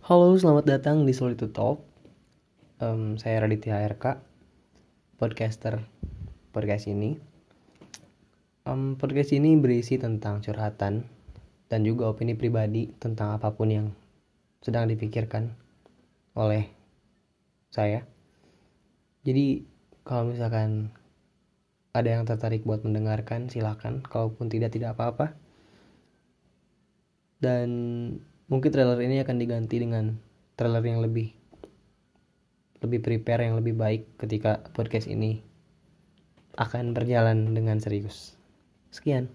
Halo, selamat datang di Solitude Talk. Em, saya Raditya RK, podcaster podcast ini. Em, podcast ini berisi tentang curhatan dan juga opini pribadi tentang apa pun yang sedang dipikirkan oleh saya. Jadi, kalau misalkan ada yang tertarik buat mendengarkan, silakan. Kalaupun tidak, tidak apa-apa. Dan mungkin trailer ini akan diganti dengan trailer yang lebih lebih prepare yang lebih baik ketika podcast ini akan berjalan dengan serius. Sekian.